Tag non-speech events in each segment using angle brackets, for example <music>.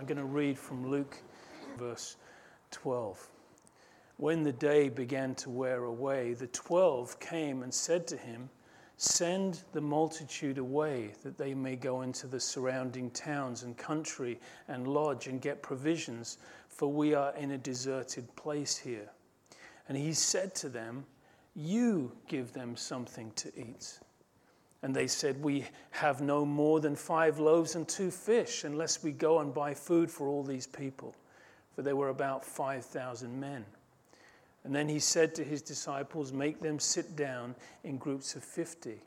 I'm going to read from Luke, verse 12. When the day began to wear away, the twelve came and said to him, Send the multitude away, that they may go into the surrounding towns and country and lodge and get provisions, for we are in a deserted place here. And he said to them, You give them something to eat. And they said, We have no more than five loaves and two fish, unless we go and buy food for all these people. For there were about 5,000 men. And then he said to his disciples, Make them sit down in groups of 50.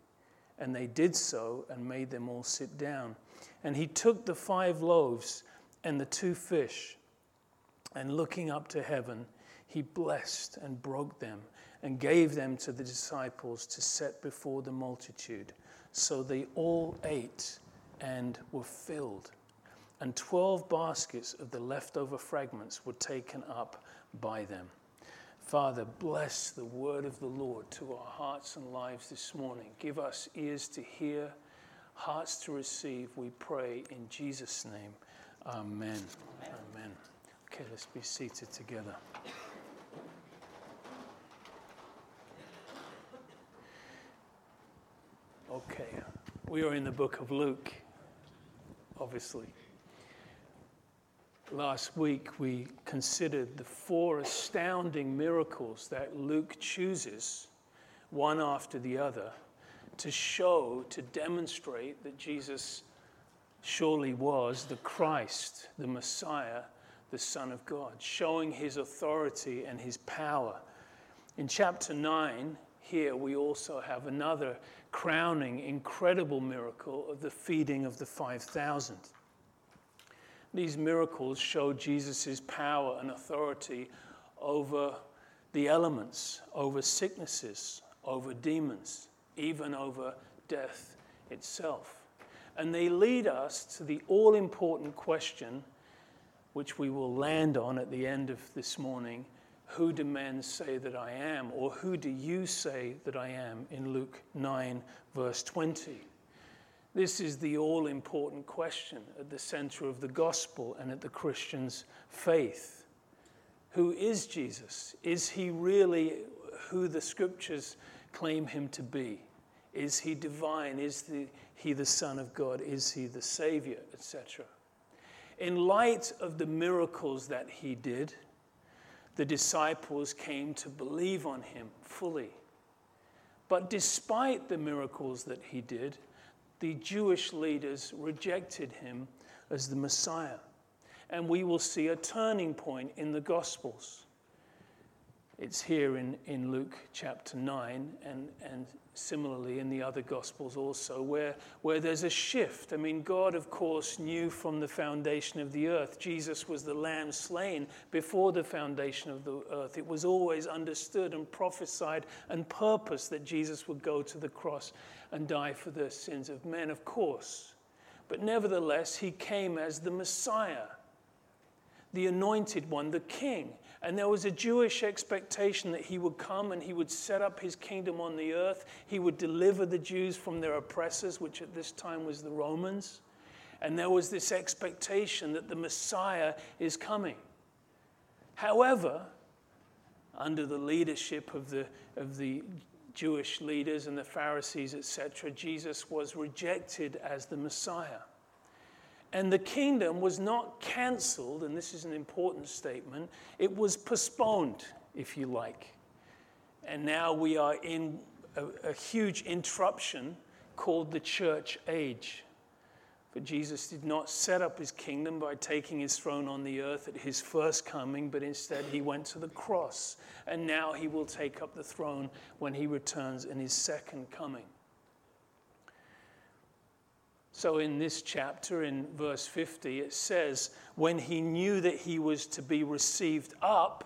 And they did so and made them all sit down. And he took the five loaves and the two fish, and looking up to heaven, he blessed and broke them and gave them to the disciples to set before the multitude. So they all ate and were filled. And 12 baskets of the leftover fragments were taken up by them. Father, bless the word of the Lord to our hearts and lives this morning. Give us ears to hear, hearts to receive, we pray in Jesus' name. Amen. Amen. Okay, let's be seated together. Okay, we are in the book of Luke, obviously. Last week we considered the four astounding miracles that Luke chooses, one after the other, to show, to demonstrate that Jesus surely was the Christ, the Messiah, the Son of God, showing his authority and his power. In chapter 9, here we also have another crowning, incredible miracle of the feeding of the 5,000. These miracles show Jesus' power and authority over the elements, over sicknesses, over demons, even over death itself. And they lead us to the all important question, which we will land on at the end of this morning who do men say that I am? Or who do you say that I am? In Luke 9, verse 20. This is the all important question at the center of the gospel and at the Christian's faith. Who is Jesus? Is he really who the scriptures claim him to be? Is he divine? Is the, he the Son of God? Is he the Savior, etc.? In light of the miracles that he did, the disciples came to believe on him fully. But despite the miracles that he did, the Jewish leaders rejected him as the Messiah. And we will see a turning point in the Gospels. It's here in, in Luke chapter 9 and, and similarly in the other Gospels also, where, where there's a shift. I mean, God, of course, knew from the foundation of the earth. Jesus was the lamb slain before the foundation of the earth. It was always understood and prophesied and purposed that Jesus would go to the cross and die for the sins of men, of course. But nevertheless, he came as the Messiah, the anointed one, the king. And there was a Jewish expectation that he would come and he would set up his kingdom on the earth. He would deliver the Jews from their oppressors, which at this time was the Romans. And there was this expectation that the Messiah is coming. However, under the leadership of the, of the Jewish leaders and the Pharisees, etc., Jesus was rejected as the Messiah. And the kingdom was not cancelled, and this is an important statement, it was postponed, if you like. And now we are in a, a huge interruption called the church age. But Jesus did not set up his kingdom by taking his throne on the earth at his first coming, but instead he went to the cross. And now he will take up the throne when he returns in his second coming. So, in this chapter, in verse 50, it says, When he knew that he was to be received up,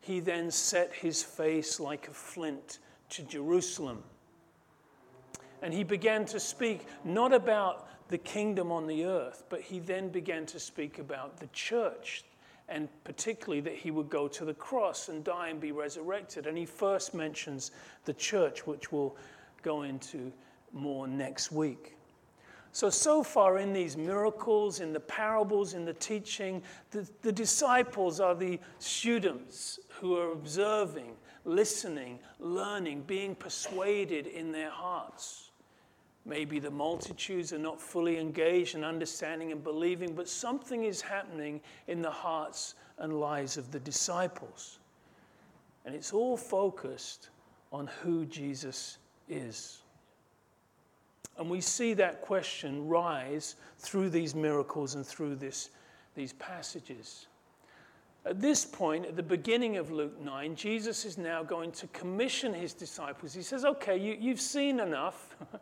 he then set his face like a flint to Jerusalem. And he began to speak not about the kingdom on the earth, but he then began to speak about the church, and particularly that he would go to the cross and die and be resurrected. And he first mentions the church, which we'll go into more next week. So, so far in these miracles, in the parables, in the teaching, the, the disciples are the students who are observing, listening, learning, being persuaded in their hearts. Maybe the multitudes are not fully engaged in understanding and believing, but something is happening in the hearts and lives of the disciples. And it's all focused on who Jesus is. And we see that question rise through these miracles and through this, these passages. At this point, at the beginning of Luke 9, Jesus is now going to commission his disciples. He says, Okay, you, you've seen enough. <laughs>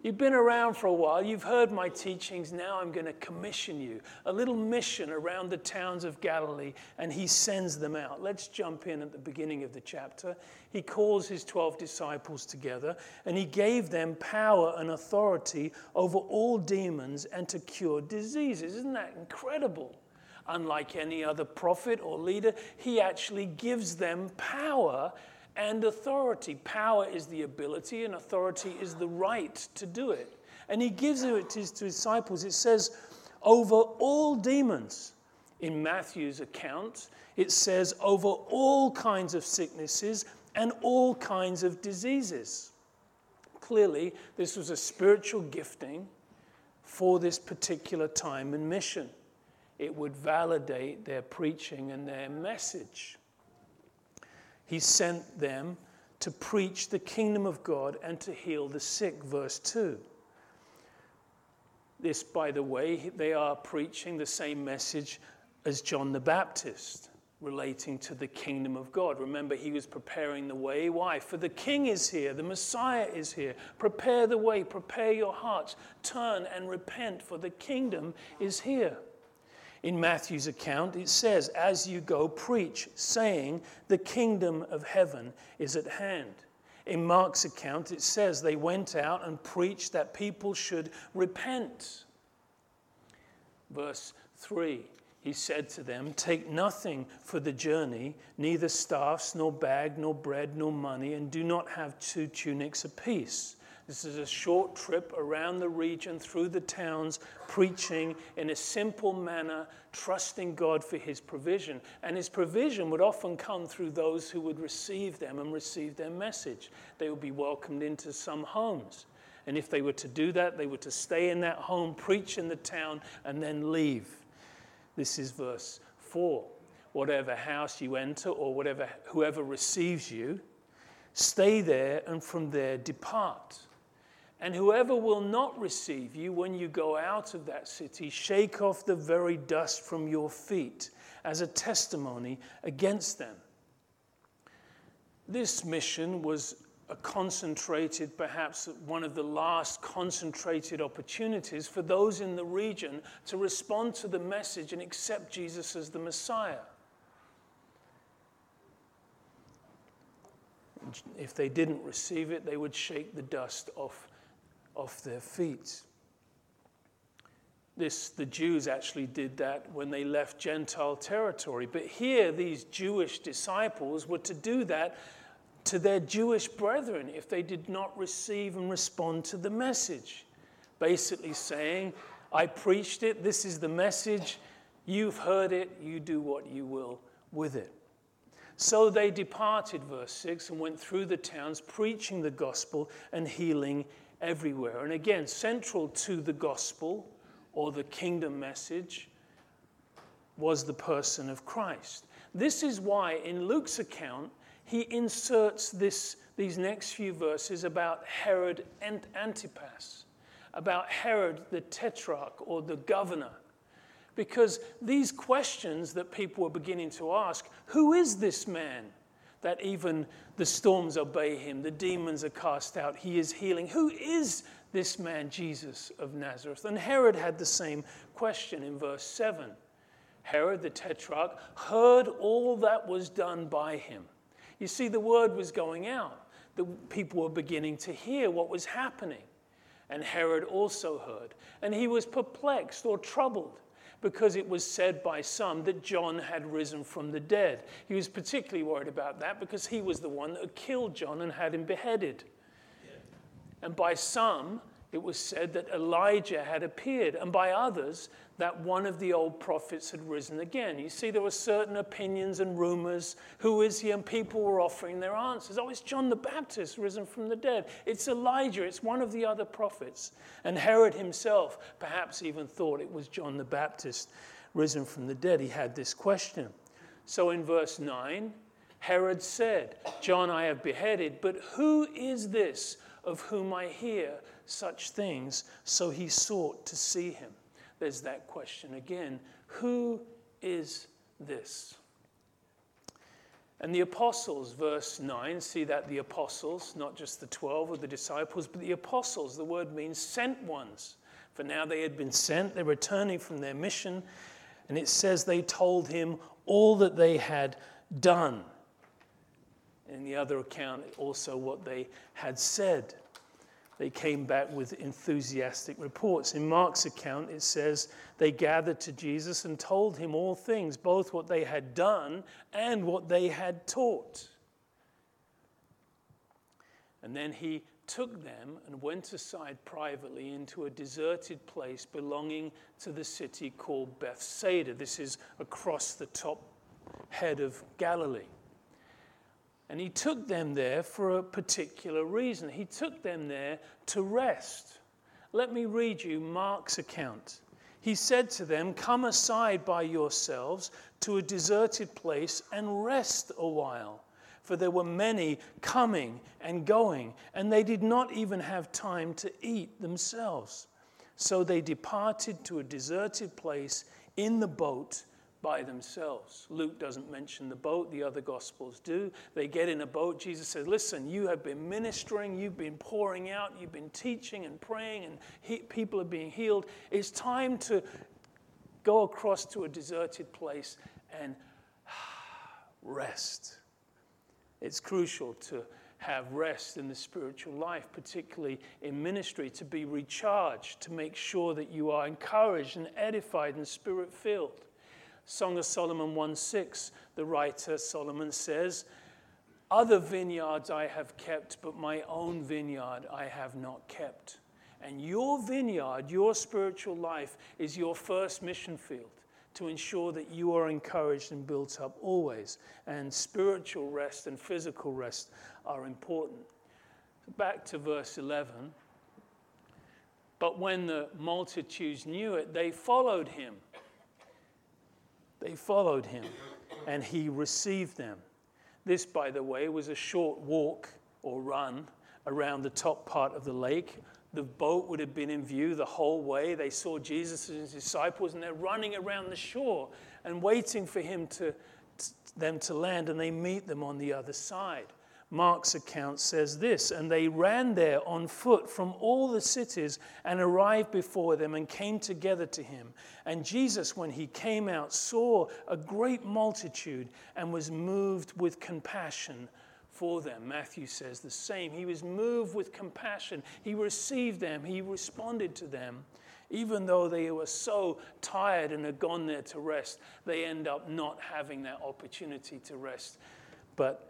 You've been around for a while, you've heard my teachings, now I'm going to commission you. A little mission around the towns of Galilee, and he sends them out. Let's jump in at the beginning of the chapter. He calls his 12 disciples together, and he gave them power and authority over all demons and to cure diseases. Isn't that incredible? Unlike any other prophet or leader, he actually gives them power and authority. Power is the ability, and authority is the right to do it. And he gives it to his disciples. It says, over all demons. In Matthew's account, it says, over all kinds of sicknesses and all kinds of diseases. Clearly, this was a spiritual gifting for this particular time and mission. It would validate their preaching and their message. He sent them to preach the kingdom of God and to heal the sick. Verse 2. This, by the way, they are preaching the same message as John the Baptist relating to the kingdom of God. Remember, he was preparing the way. Why? For the king is here, the Messiah is here. Prepare the way, prepare your hearts, turn and repent, for the kingdom is here. In Matthew's account, it says, As you go, preach, saying, The kingdom of heaven is at hand. In Mark's account, it says they went out and preached that people should repent. Verse 3 He said to them, Take nothing for the journey, neither staffs, nor bag, nor bread, nor money, and do not have two tunics apiece this is a short trip around the region through the towns, preaching in a simple manner, trusting God for his provision. And his provision would often come through those who would receive them and receive their message. They would be welcomed into some homes. And if they were to do that, they were to stay in that home, preach in the town, and then leave. This is verse 4. Whatever house you enter, or whatever, whoever receives you, stay there, and from there depart. And whoever will not receive you when you go out of that city, shake off the very dust from your feet as a testimony against them. This mission was a concentrated, perhaps one of the last concentrated opportunities for those in the region to respond to the message and accept Jesus as the Messiah. If they didn't receive it, they would shake the dust off off their feet. This, the Jews actually did that when they left Gentile territory. But here, these Jewish disciples were to do that to their Jewish brethren if they did not receive and respond to the message. Basically saying, I preached it, this is the message, you've heard it, you do what you will with it. So they departed, verse 6, and went through the towns, preaching the gospel and healing everywhere. And again, central to the gospel or the kingdom message was the person of Christ. This is why in Luke's account, he inserts this, these next few verses about Herod and Antipas, about Herod the tetrarch or the governor. Because these questions that people were beginning to ask who is this man? that even the storms obey him, the demons are cast out, he is healing. Who is this man, Jesus of Nazareth? And Herod had the same question in verse 7. Herod the Tetrarch heard all that was done by him. You see, the word was going out. The people were beginning to hear what was happening. And Herod also heard. And he was perplexed or troubled because it was said by some that John had risen from the dead. He was particularly worried about that because he was the one that had killed John and had him beheaded. And by some, it was said that Elijah had appeared, and by others that one of the old prophets had risen again. You see, there were certain opinions and rumors. Who is he? And people were offering their answers. Oh, it's John the Baptist risen from the dead. It's Elijah. It's one of the other prophets. And Herod himself perhaps even thought it was John the Baptist risen from the dead. He had this question. So in verse 9, Herod said, John I have beheaded, but who is this of whom I hear such things? So he sought to see him. There's that question again Who is this? And the apostles, verse 9, see that the apostles, not just the 12 or the disciples, but the apostles, the word means sent ones. For now they had been sent, they're returning from their mission, and it says they told him all that they had done. In the other account, also what they had said. They came back with enthusiastic reports. In Mark's account, it says they gathered to Jesus and told him all things, both what they had done and what they had taught. And then he took them and went aside privately into a deserted place belonging to the city called Bethsaida. This is across the top head of Galilee. And he took them there for a particular reason. He took them there to rest. Let me read you Mark's account. He said to them, Come aside by yourselves to a deserted place and rest a while. For there were many coming and going, and they did not even have time to eat themselves. So they departed to a deserted place in the boat by themselves. Luke doesn't mention the boat, the other gospels do. They get in a boat. Jesus says, Listen, you have been ministering, you've been pouring out, you've been teaching and praying, and he- people are being healed. It's time to go across to a deserted place and <sighs> rest. It's crucial to have rest in the spiritual life, particularly in ministry, to be recharged, to make sure that you are encouraged and edified and spirit filled. Song of Solomon 1 6, the writer Solomon says, Other vineyards I have kept, but my own vineyard I have not kept. And your vineyard, your spiritual life, is your first mission field to ensure that you are encouraged and built up always. And spiritual rest and physical rest are important. Back to verse 11. But when the multitudes knew it, they followed him they followed him, and he received them. This, by the way, was a short walk or run around the top part of the lake. The boat would have been in view the whole way. They saw Jesus and his disciples, and they're running around the shore and waiting for him to, them to land, and they meet them on the other side. Mark's account says this And they ran there on foot from all the cities and arrived before them and came together to him. And Jesus, when he came out, saw a great multitude and was moved with compassion for them. Matthew says the same. He was moved with compassion. He received them, he responded to them. Even though they were so tired and had gone there to rest, they end up not having that opportunity to rest. But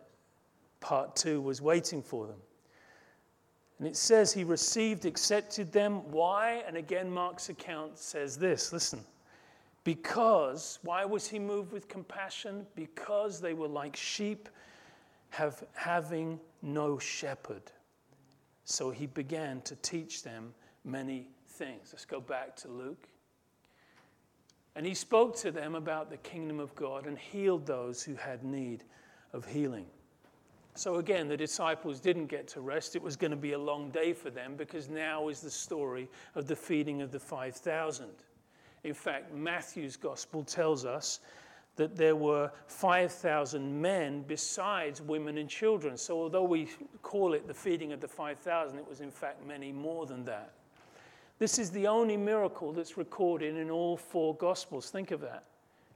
part two was waiting for them. And it says he received, accepted them. Why? And again, Mark's account says this listen. Because, why was he moved with compassion? Because they were like sheep have, having no shepherd. So he began to teach them many things. Let's go back to Luke. And he spoke to them about the kingdom of God and healed those who had need of healing. So again, the disciples didn't get to rest. It was going to be a long day for them because now is the story of the feeding of the 5,000. In fact, Matthew's gospel tells us that there were 5,000 men besides women and children. So although we call it the feeding of the 5,000, it was in fact many more than that. This is the only miracle that's recorded in all four gospels. Think of that.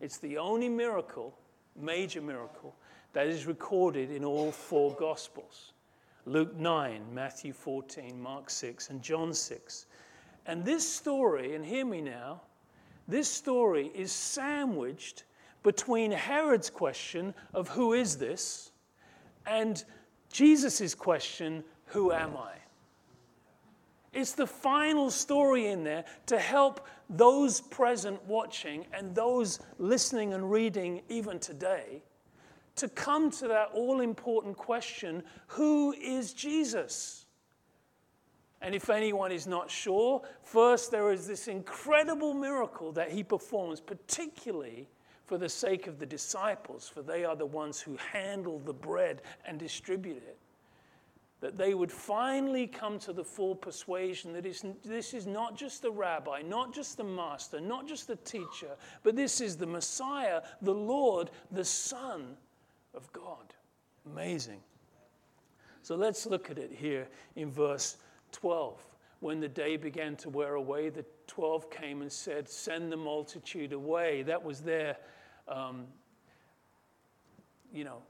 It's the only miracle, major miracle, that is recorded in all four Gospels Luke 9, Matthew 14, Mark 6, and John 6. And this story, and hear me now, this story is sandwiched between Herod's question of who is this and Jesus' question, who am I? It's the final story in there to help those present watching and those listening and reading even today to come to that all important question who is Jesus? And if anyone is not sure, first there is this incredible miracle that he performs, particularly for the sake of the disciples, for they are the ones who handle the bread and distribute it that they would finally come to the full persuasion that this is not just the rabbi, not just the master, not just the teacher, but this is the Messiah, the Lord, the Son of God. Amazing. So let's look at it here in verse 12. When the day began to wear away, the 12 came and said, Send the multitude away. That was their, um, you know,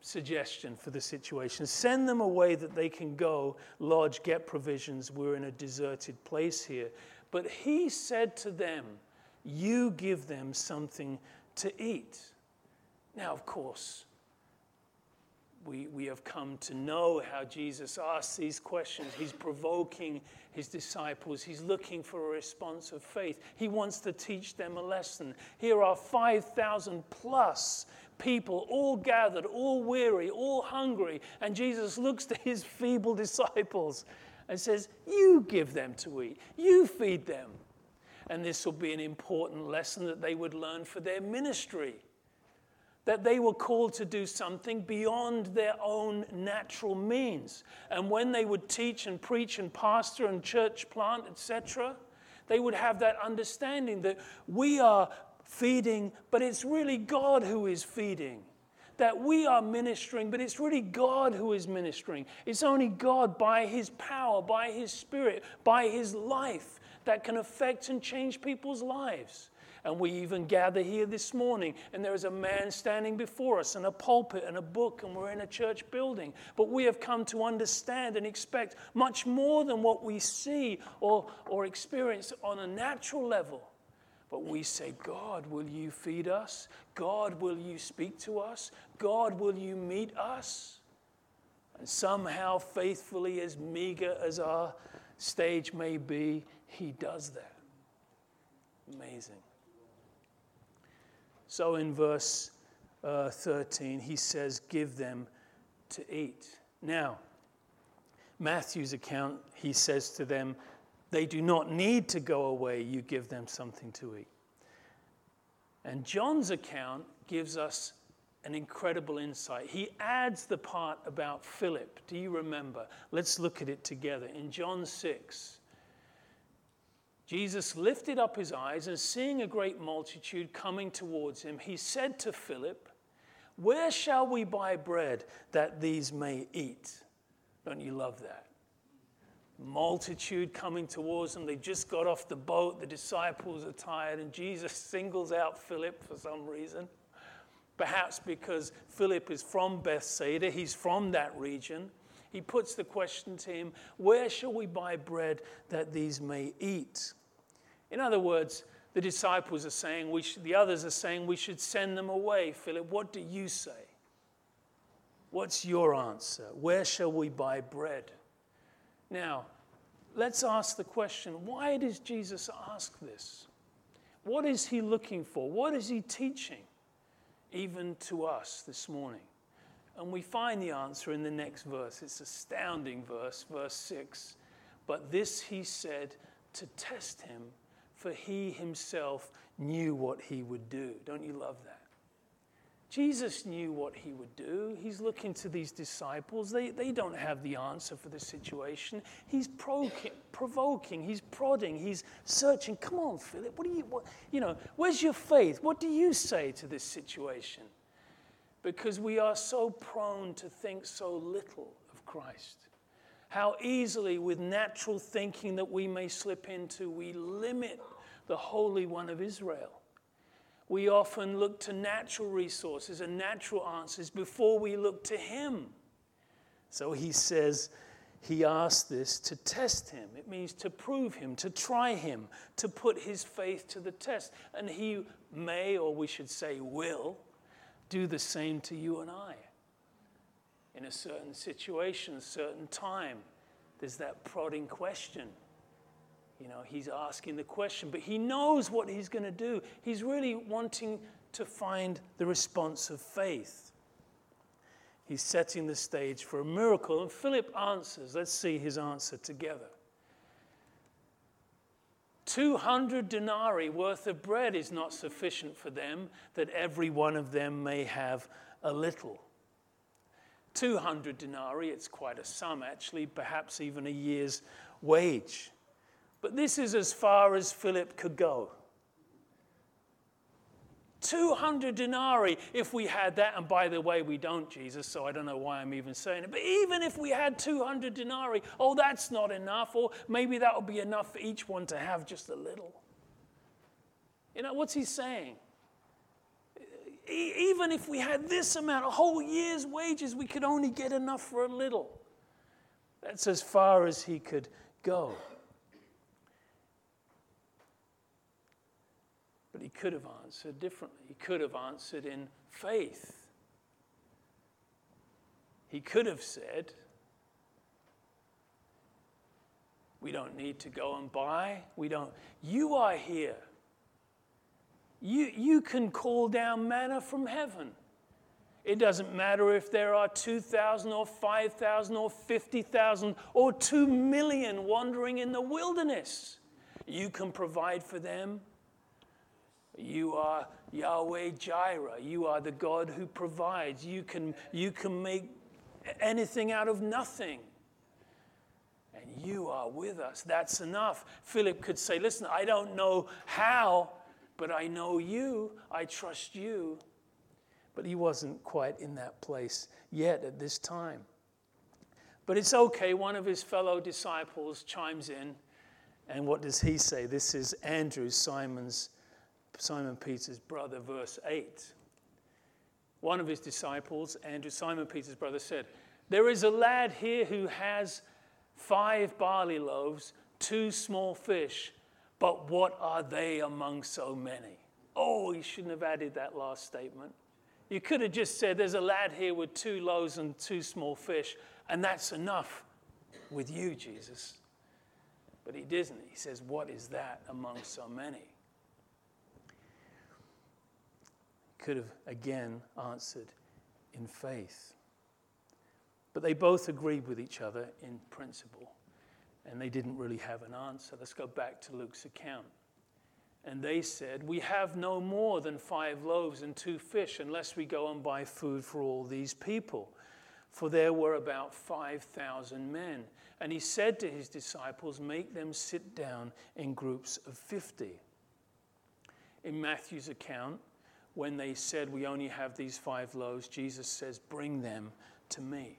suggestion for the situation. Send them away that they can go, lodge, get provisions. We're in a deserted place here. But he said to them, You give them something to eat. Now, of course, we, we have come to know how Jesus asks these questions. He's provoking his disciples, he's looking for a response of faith. He wants to teach them a lesson. Here are 5,000 plus people, all gathered, all weary, all hungry. And Jesus looks to his feeble disciples and says, You give them to eat, you feed them. And this will be an important lesson that they would learn for their ministry. That they were called to do something beyond their own natural means. And when they would teach and preach and pastor and church plant, etc., they would have that understanding that we are feeding, but it's really God who is feeding. That we are ministering, but it's really God who is ministering. It's only God by His power, by His Spirit, by His life that can affect and change people's lives. And we even gather here this morning, and there is a man standing before us, and a pulpit, and a book, and we're in a church building. But we have come to understand and expect much more than what we see or, or experience on a natural level. But we say, God, will you feed us? God, will you speak to us? God, will you meet us? And somehow, faithfully, as meager as our stage may be, He does that. Amazing. So in verse uh, 13, he says, Give them to eat. Now, Matthew's account, he says to them, they do not need to go away, you give them something to eat. And John's account gives us an incredible insight. He adds the part about Philip. Do you remember? Let's look at it together. In John 6, Jesus lifted up his eyes and seeing a great multitude coming towards him, he said to Philip, Where shall we buy bread that these may eat? Don't you love that? multitude coming towards them. They just got off the boat. The disciples are tired, and Jesus singles out Philip for some reason. Perhaps because Philip is from Bethsaida, he's from that region. He puts the question to him, Where shall we buy bread that these may eat? In other words, the disciples are saying, we should, the others are saying, we should send them away. Philip, what do you say? What's your answer? Where shall we buy bread? Now, let's ask the question why does Jesus ask this? What is he looking for? What is he teaching, even to us this morning? And we find the answer in the next verse. It's astounding verse, verse 6. But this he said to test him, for he himself knew what he would do. Don't you love that? Jesus knew what he would do. He's looking to these disciples. They, they don't have the answer for the situation. He's provoking, he's prodding, he's searching. Come on, Philip, what do you, what, you know, where's your faith? What do you say to this situation? Because we are so prone to think so little of Christ. How easily, with natural thinking that we may slip into, we limit the Holy One of Israel we often look to natural resources and natural answers before we look to Him. So he says, he asked this to test him. It means to prove him, to try him, to put his faith to the test. And he may, or we should say, will, do the same to you and I. In a certain situation, certain time, there's that prodding question You know, he's asking the question, but he knows what he's going to do. He's really wanting to find the response of faith. He's setting the stage for a miracle, and Philip answers. Let's see his answer together. 200 denarii worth of bread is not sufficient for them, that every one of them may have a little. 200 denarii, it's quite a sum actually, perhaps even a year's wage. But this is as far as Philip could go. 200 denarii if we had that. And by the way, we don't, Jesus, so I don't know why I'm even saying it. But even if we had 200 denarii, oh, that's not enough. Or maybe that would be enough for each one to have just a little. You know, what's he saying? Even if we had this amount, a whole year's wages, we could only get enough for a little. That's as far as he could go. But he could have answered differently. He could have answered in faith. He could have said, We don't need to go and buy. We don't. You are here. You, you can call down manna from heaven. It doesn't matter if there are 2,000 or 5,000 or 50,000 or 2 million wandering in the wilderness. You can provide for them. You are Yahweh Jireh. You are the God who provides. You can, you can make anything out of nothing. And you are with us. That's enough. Philip could say, Listen, I don't know how but I know you, I trust you. But he wasn't quite in that place yet at this time. But it's okay. One of his fellow disciples chimes in. And what does he say? This is Andrew, Simon's, Simon Peter's brother, verse 8. One of his disciples, Andrew, Simon Peter's brother, said, There is a lad here who has five barley loaves, two small fish but what are they among so many? Oh, you shouldn't have added that last statement. You could have just said, There's a lad here with two loaves and two small fish, and that's enough with you, Jesus. But he doesn't. He says, What is that among so many? Could have again answered in faith. But they both agreed with each other in principle and they didn't really have an answer. Let's go back to Luke's account. And they said, We have no more than five loaves and two fish unless we go and buy food for all these people. For there were about 5,000 men. And he said to his disciples, Make them sit down in groups of 50. In Matthew's account, when they said, We only have these five loaves, Jesus says, Bring them to me.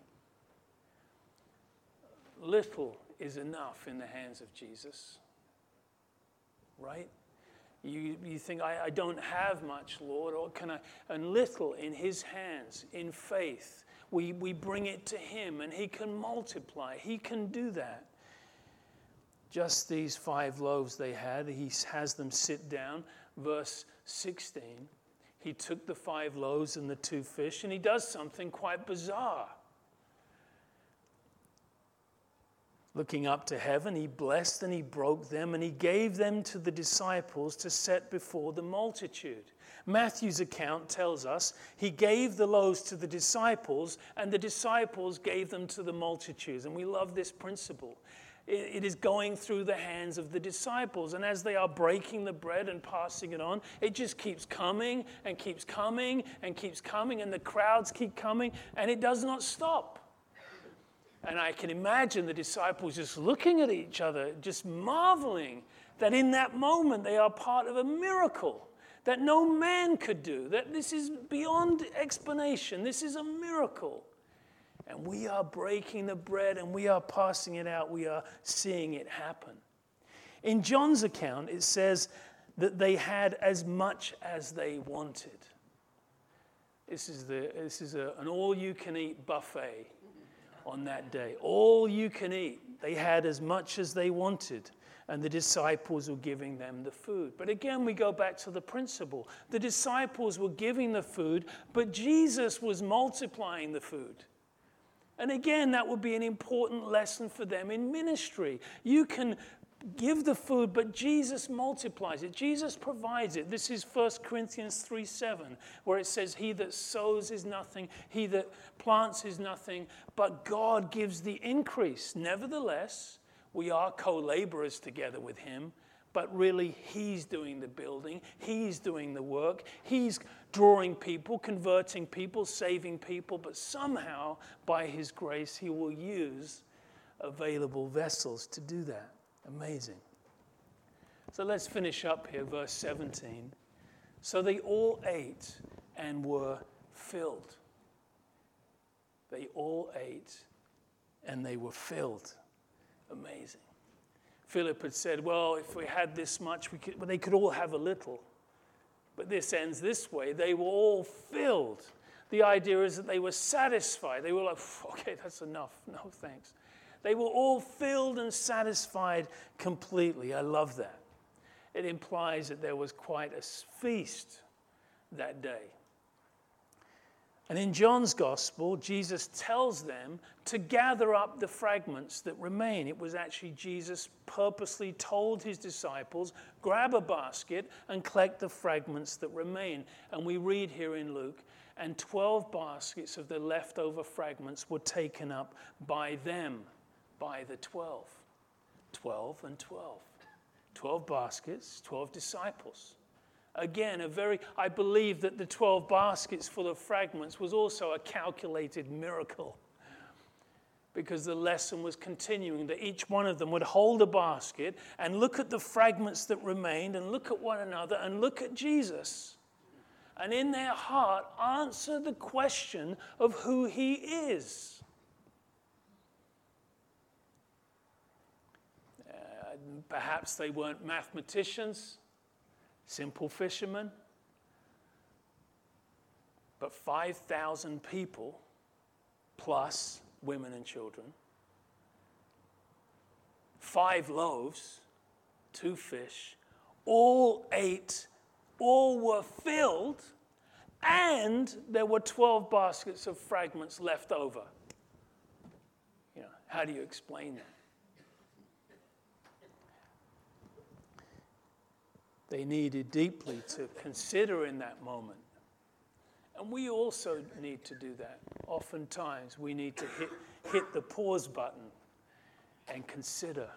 Little is enough in the hands of Jesus. Right? You, you think, I, I don't have much, Lord, or can I? And little in His hands, in faith, we, we bring it to Him and He can multiply. He can do that. Just these five loaves they had, He has them sit down. Verse 16, He took the five loaves and the two fish, and He does something quite bizarre. Looking up to heaven, he blessed and he broke them and he gave them to the disciples to set before the multitude. Matthew's account tells us he gave the loaves to the disciples and the disciples gave them to the multitudes. And we love this principle. It is going through the hands of the disciples. And as they are breaking the bread and passing it on, it just keeps coming and keeps coming and keeps coming, and the crowds keep coming, and it does not stop. And I can imagine the disciples just looking at each other, just marveling that in that moment they are part of a miracle that no man could do, that this is beyond explanation. This is a miracle. And we are breaking the bread and we are passing it out. We are seeing it happen. In John's account, it says that they had as much as they wanted. This is, the, this is a, an all you can eat buffet on that day. All you can eat. They had as much as they wanted, and the disciples were giving them the food. But again, we go back to the principle. The disciples were giving the food, but Jesus was multiplying the food. And again, that would be an important lesson for them in ministry. You can give the food, but Jesus multiplies it. Jesus provides it. This is 1 Corinthians 3 7, where it says, He that sows is nothing, he that plants is nothing, but God gives the increase. Nevertheless, we are co laborers together with Him, but really He's doing the building, He's doing the work, He's drawing people, converting people, saving people, but somehow, by His grace, He will use available vessels to do that. Amazing. So let's finish up here, verse 17. So they all ate and were filled. They all ate and they were filled. Amazing. Philip had said, Well, if we had this much, we could, well, they could all have a little. But this ends this way. They were all filled. The idea is that they were satisfied. They were like, Okay, that's enough. No thanks. They were all filled and satisfied completely. I love that. It implies that there was quite a feast that day. And in John's gospel, Jesus tells them to gather up the fragments that remain. It was actually Jesus purposely told his disciples, grab a basket and collect the fragments that remain. And we read here in Luke, and 12 baskets of the leftover fragments were taken up by them by the 12. 12 and 12. 12 baskets, 12 disciples. Again, a very, I believe that the 12 baskets full of fragments was also a calculated miracle because the lesson was continuing that each one of them would hold a basket and look at the fragments that remained and look at one another and look at Jesus. And in their heart, answer the question of who he is. Perhaps they weren't mathematicians, simple fishermen. But 5,000 people, plus women and children, five loaves, two fish, all ate, all were filled, and there were 12 baskets of fragments left over. You know, how do you explain that? They needed deeply to consider in that moment. And we also need to do that. Oftentimes, we need to hit, hit the pause button and consider.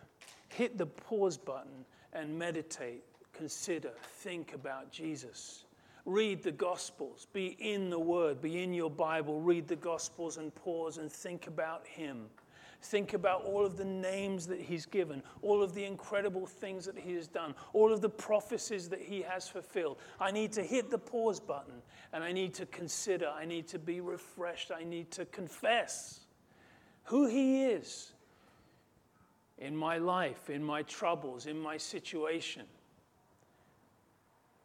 Hit the pause button and meditate, consider, think about Jesus. Read the Gospels, be in the Word, be in your Bible, read the Gospels and pause and think about Him. Think about all of the names that he's given, all of the incredible things that he has done, all of the prophecies that he has fulfilled. I need to hit the pause button and I need to consider, I need to be refreshed, I need to confess who he is in my life, in my troubles, in my situation,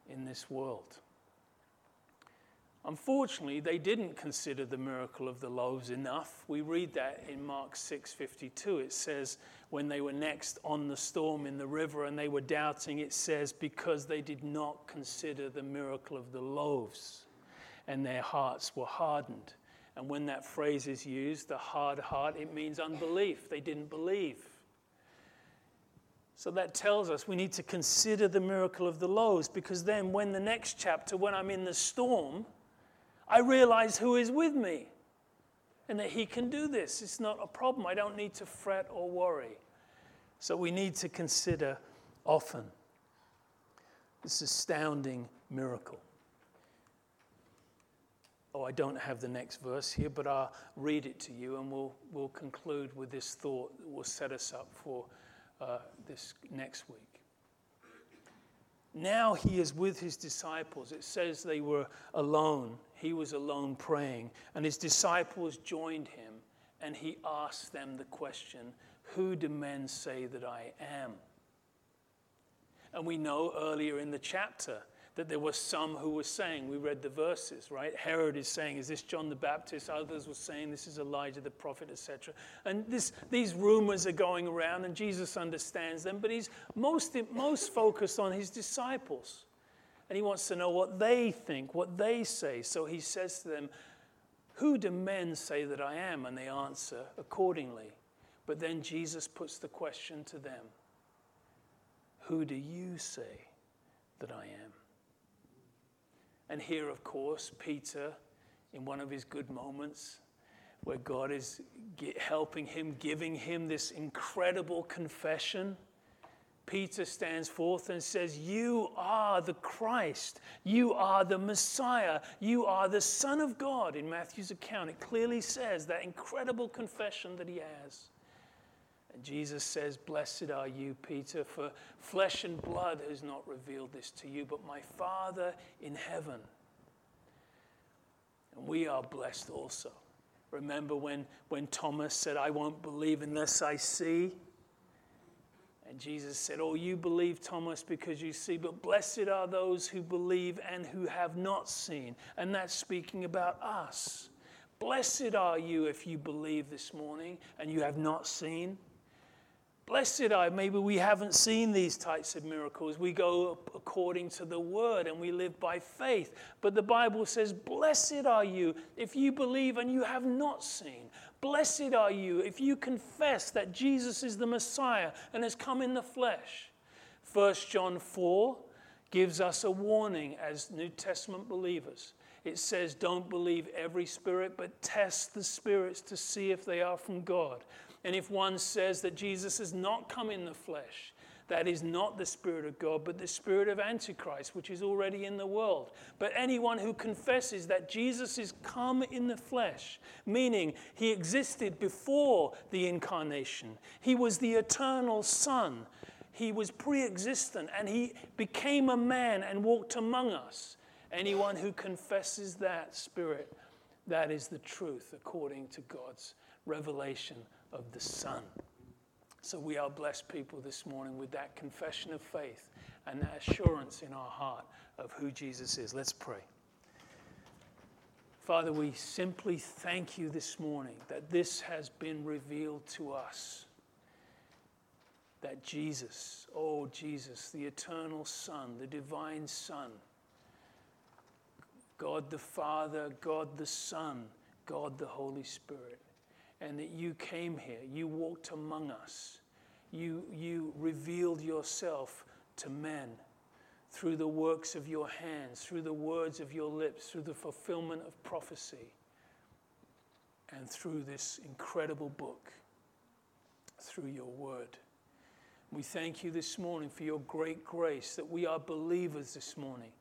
in this world. Unfortunately, they didn't consider the miracle of the loaves enough. We read that in Mark 6:52. It says when they were next on the storm in the river and they were doubting, it says because they did not consider the miracle of the loaves and their hearts were hardened. And when that phrase is used, the hard heart, it means unbelief. They didn't believe. So that tells us we need to consider the miracle of the loaves because then, when the next chapter, when I'm in the storm, I realize who is with me and that He can do this. It's not a problem. I don't need to fret or worry. So we need to consider often this astounding miracle. Oh, I don't have the next verse here, but I'll read it to you and we'll, we'll conclude with this thought that will set us up for uh, this next week. Now he is with his disciples. It says they were alone he was alone praying, and his disciples joined him, and he asked them the question Who do men say that I am? And we know earlier in the chapter that there were some who were saying, we read the verses, right? Herod is saying, Is this John the Baptist? Others were saying, This is Elijah the prophet, etc. And this, these rumors are going around, and Jesus understands them, but he's most, most focused on his disciples and he wants to know what they think, what they say. So he says to them, Who do men say that I am? And they answer accordingly. But then Jesus puts the question to them Who do you say that I am? And here, of course, Peter, in one of his good moments, where God is helping him, giving him this incredible confession. Peter stands forth and says, You are the Christ. You are the Messiah. You are the Son of God. In Matthew's account, it clearly says that incredible confession that he has. And Jesus says, Blessed are you, Peter, for flesh and blood has not revealed this to you, but my Father in heaven. And we are blessed also. Remember when, when Thomas said, I won't believe unless I see? And Jesus said, Oh, you believe, Thomas, because you see, but blessed are those who believe and who have not seen. And that's speaking about us. Blessed are you if you believe this morning and you have not seen. Blessed are, maybe we haven't seen these types of miracles. We go according to the word and we live by faith. But the Bible says, Blessed are you if you believe and you have not seen. Blessed are you if you confess that Jesus is the Messiah and has come in the flesh. 1 John 4 gives us a warning as New Testament believers. It says, Don't believe every spirit, but test the spirits to see if they are from God. And if one says that Jesus has not come in the flesh, that is not the Spirit of God, but the Spirit of Antichrist, which is already in the world. But anyone who confesses that Jesus is come in the flesh, meaning he existed before the incarnation, he was the eternal Son, he was pre existent, and he became a man and walked among us. Anyone who confesses that Spirit, that is the truth according to God's revelation of the Son. So we are blessed people this morning with that confession of faith and that assurance in our heart of who Jesus is. Let's pray. Father, we simply thank you this morning that this has been revealed to us. That Jesus, oh Jesus, the eternal Son, the divine Son, God the Father, God the Son, God the Holy Spirit, and that you came here, you walked among us, you, you revealed yourself to men through the works of your hands, through the words of your lips, through the fulfillment of prophecy, and through this incredible book, through your word. We thank you this morning for your great grace that we are believers this morning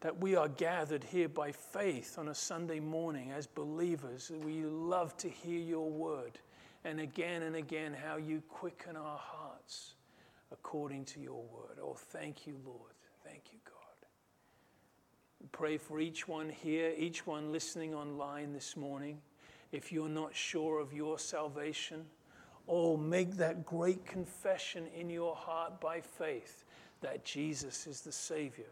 that we are gathered here by faith on a Sunday morning as believers. We love to hear your word. And again and again, how you quicken our hearts according to your word. Oh, thank you, Lord. Thank you, God. We pray for each one here, each one listening online this morning. If you're not sure of your salvation, oh, make that great confession in your heart by faith that Jesus is the Savior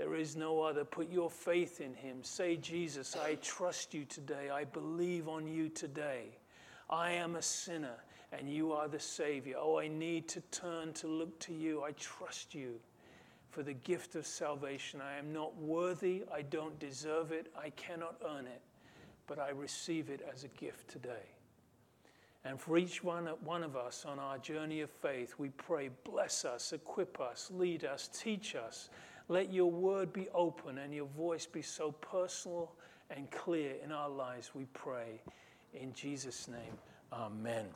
there is no other. Put your faith in him. Say, Jesus, I trust you today. I believe on you today. I am a sinner and you are the Savior. Oh, I need to turn to look to you. I trust you for the gift of salvation. I am not worthy. I don't deserve it. I cannot earn it. But I receive it as a gift today. And for each one, one of us on our journey of faith, we pray, bless us, equip us, lead us, teach us let your word be open and your voice be so personal and clear in our lives, we pray. In Jesus' name, amen.